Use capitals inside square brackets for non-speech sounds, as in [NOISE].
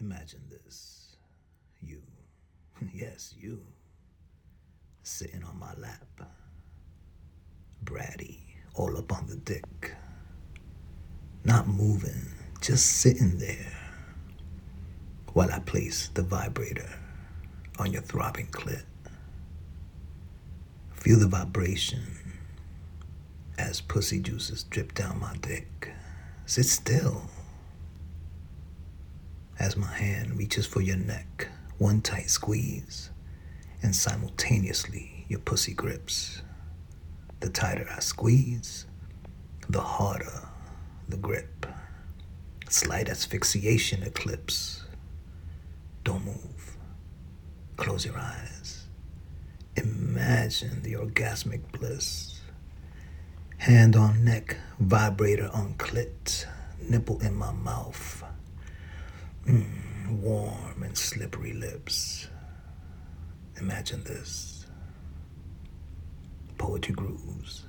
Imagine this. You, [LAUGHS] yes, you, sitting on my lap. Bratty, all up on the dick. Not moving, just sitting there while I place the vibrator on your throbbing clit. Feel the vibration as pussy juices drip down my dick. Sit still as my hand reaches for your neck, one tight squeeze, and simultaneously your pussy grips. The tighter I squeeze, the harder the grip. Slight asphyxiation eclipse. Don't move. Close your eyes. Imagine the orgasmic bliss. Hand on neck, vibrator on clit, nipple in my mouth. Warm and slippery lips. Imagine this. Poetry grooves.